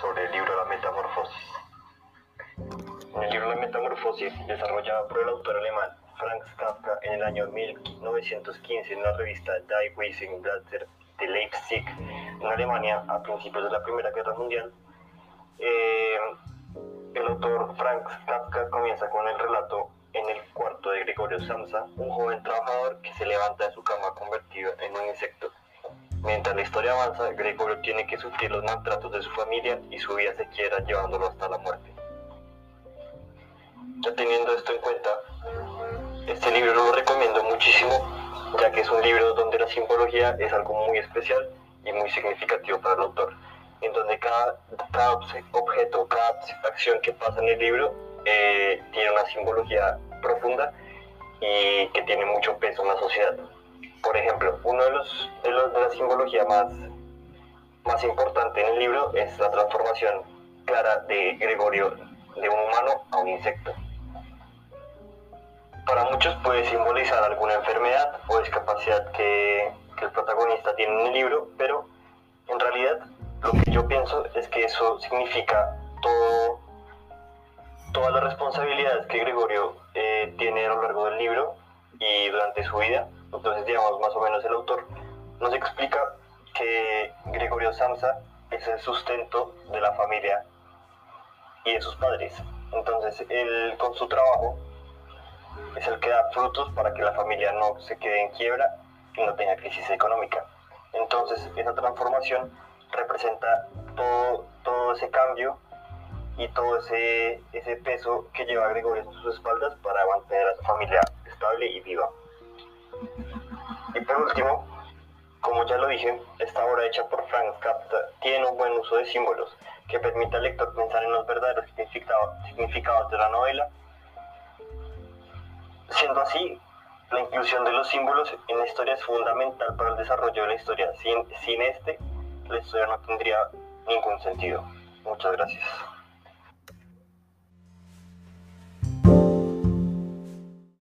sobre el libro La Metamorfosis. El libro La Metamorfosis, desarrollado por el autor alemán Franz Kafka en el año 1915 en la revista Die Wissensblätter de Leipzig, en Alemania, a principios de la Primera Guerra Mundial, eh, el autor Franz Kafka comienza con el relato en el cuarto de Gregorio Samsa, un joven trabajador que se levanta de su cama convertido en un insecto. Mientras la historia avanza, Gregorio tiene que sufrir los maltratos de su familia y su vida se quiera llevándolo hasta la muerte. Ya teniendo esto en cuenta, este libro lo recomiendo muchísimo, ya que es un libro donde la simbología es algo muy especial y muy significativo para el autor, en donde cada, cada objeto, cada acción que pasa en el libro eh, tiene una simbología profunda y que tiene mucho peso en la sociedad. Por ejemplo, uno de los la simbología más, más importante en el libro es la transformación clara de Gregorio de un humano a un insecto. Para muchos puede simbolizar alguna enfermedad o discapacidad que, que el protagonista tiene en el libro, pero en realidad lo que yo pienso es que eso significa todo, todas las responsabilidades que Gregorio eh, tiene a lo largo del libro y durante su vida. Entonces, digamos, más o menos el autor nos explica que Gregorio Samsa es el sustento de la familia y de sus padres. Entonces, él con su trabajo es el que da frutos para que la familia no se quede en quiebra y no tenga crisis económica. Entonces, esa transformación representa todo, todo ese cambio y todo ese, ese peso que lleva Gregorio en sus espaldas para mantener a su familia estable y viva. Y por último, como ya lo dije, esta obra hecha por Frank Kafka tiene un buen uso de símbolos que permite al lector pensar en los verdaderos significados de la novela Siendo así, la inclusión de los símbolos en la historia es fundamental para el desarrollo de la historia. Sin este, la historia no tendría ningún sentido. Muchas gracias.